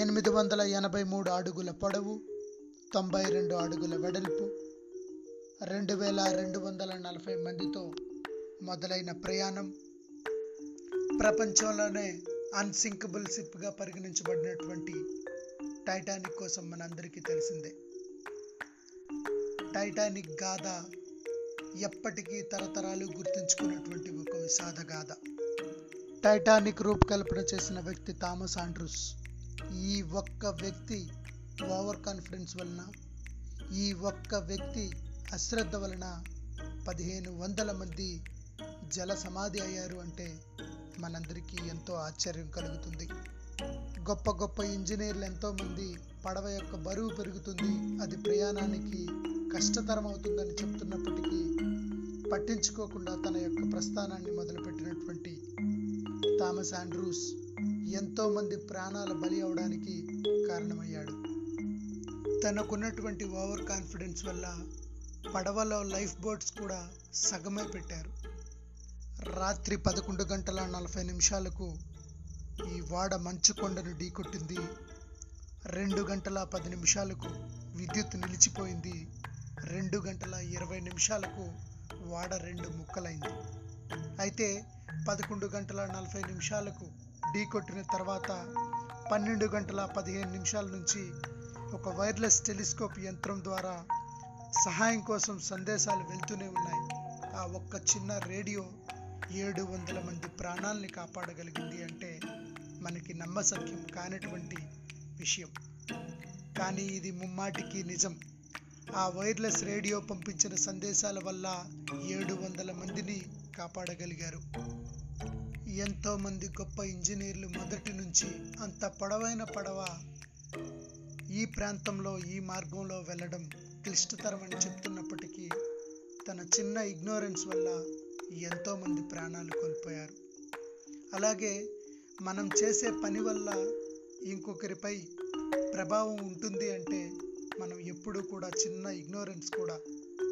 ఎనిమిది వందల ఎనభై మూడు అడుగుల పొడవు తొంభై రెండు అడుగుల వెడల్పు రెండు వేల రెండు వందల నలభై మందితో మొదలైన ప్రయాణం ప్రపంచంలోనే అన్సింకబుల్ షిప్గా పరిగణించబడినటువంటి టైటానిక్ కోసం మనందరికీ తెలిసిందే. టైటానిక్ గాథ ఎప్పటికీ తరతరాలు గుర్తుంచుకున్నటువంటి ఒక విషాద గాథ. టైటానిక్ రూపకల్పన చేసిన వ్యక్తి థామస్ ఆండ్రూస్ ఈ ఒక్క వ్యక్తి ఓవర్ కాన్ఫిడెన్స్ వలన ఈ ఒక్క వ్యక్తి అశ్రద్ధ వలన పదిహేను వందల మంది జల సమాధి అయ్యారు అంటే మనందరికీ ఎంతో ఆశ్చర్యం కలుగుతుంది. గొప్ప గొప్ప ఇంజనీర్లు ఎంతోమంది పడవ యొక్క బరువు పెరుగుతుంది. అది ప్రయాణానికి కష్టతరం అవుతుందని చెప్తున్నప్పటికీ పట్టించుకోకుండా తన యొక్క ప్రస్థానాన్ని మొదలుపెట్టినటువంటి థామస్ ఆండ్రూస్ ఎంతోమంది ప్రాణాల బలి అవడానికి కారణమయ్యాడు. తనకున్నటువంటి ఓవర్ కాన్ఫిడెన్స్ వల్ల పడవలో లైఫ్ బోట్స్ కూడా సగమే పెట్టారు. రాత్రి పదకొండు గంటల నలభై నిమిషాలకు ఈ వాడ మంచు కొండను ఢీకొట్టింది. రెండు గంటల పది నిమిషాలకు విద్యుత్ నిలిచిపోయింది. రెండు గంటల ఇరవై నిమిషాలకు వాడ రెండు ముక్కలైంది. అయితే పదకొండు గంటల నలభై నిమిషాలకు ఢీ కొట్టిన తర్వాత పన్నెండు గంటల పదిహేను నిమిషాల నుంచి ఒక వైర్లెస్ టెలిస్కోప్ యంత్రం ద్వారా సహాయం కోసం సందేశాలు వెళ్తూనే ఉన్నాయి. ఆ ఒక్క చిన్న రేడియో ఏడు వందల మంది ప్రాణాలని కాపాడగలిగింది అంటే మనకి నమ్మసక్యం కానటువంటి విషయం. కానీ ఇది ముమ్మాటికి నిజం. ఆ వైర్లెస్ రేడియో పంపించిన సందేశాల వల్ల ఏడు వందల మందిని కాపాడగలిగారు. ఎంతోమంది గొప్ప ఇంజనీర్లు మొదటి నుంచి అంత పొడవైన పడవ ఈ ప్రాంతంలో ఈ మార్గంలో వెళ్ళడం క్లిష్టతరమని చెప్తున్నప్పటికీ తన చిన్న ఇగ్నోరెన్స్ వల్ల ఎంతోమంది ప్రాణాలు కోల్పోయారు. అలాగే మనం చేసే పని వల్ల ఇంకొకరిపై ప్రభావం ఉంటుంది అంటే మనం ఎప్పుడూ కూడా చిన్న ఇగ్నోరెన్స్ కూడా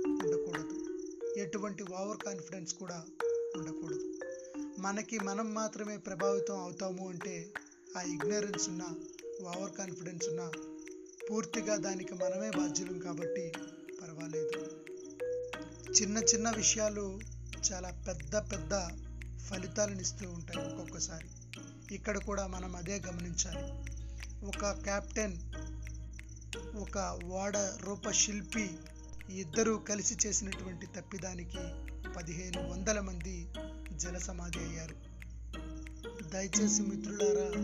ఉండకూడదు. ఎటువంటి ఓవర్ కాన్ఫిడెన్స్ కూడా ఉండకూడదు. మనకి మనం మాత్రమే ప్రభావితం అవుతాము అంటే ఆ ఇగ్నరెన్స్ ఉన్న ఓవర్ కాన్ఫిడెన్స్ ఉన్న పూర్తిగా దానికి మనమే బాధ్యులం కాబట్టి పర్వాలేదు. చిన్న చిన్న విషయాలు చాలా పెద్ద పెద్ద ఫలితాలను ఇస్తూ ఉంటాయి ఒక్కొక్కసారి. ఇక్కడ కూడా మనం అదే గమనించాలి. ఒక క్యాప్టెన్ ఒక ఓడ రూప శిల్పి ఇద్దరూ కలిసి చేసినటువంటి తప్పిదానికి పదిహేను వందల మంది జల సమాధి అయ్యారు. దయచేసి మిత్రులారా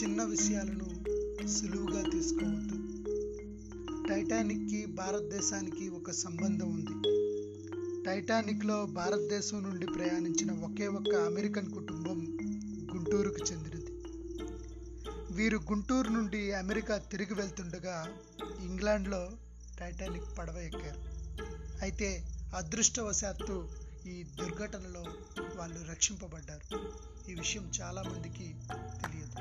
చిన్న విషయాలను సులువుగా తీసుకోవద్దు టైటానిక్కి భారతదేశానికి ఒక సంబంధం ఉంది. టైటానిక్లో భారతదేశం నుండి ప్రయాణించిన ఒకే ఒక్క అమెరికన్ కుటుంబం గుంటూరుకు చెందినది. వీరు గుంటూరు నుండి అమెరికా తిరిగి వెళ్తుండగా ఇంగ్లాండ్లో టైటానిక్ పడవ ఎక్కారు. అయితే అదృష్టవశాత్తు ఈ దుర్ఘటనలో వాళ్ళు రక్షింపబడ్డారు. ఈ విషయం చాలామందికి తెలియదు.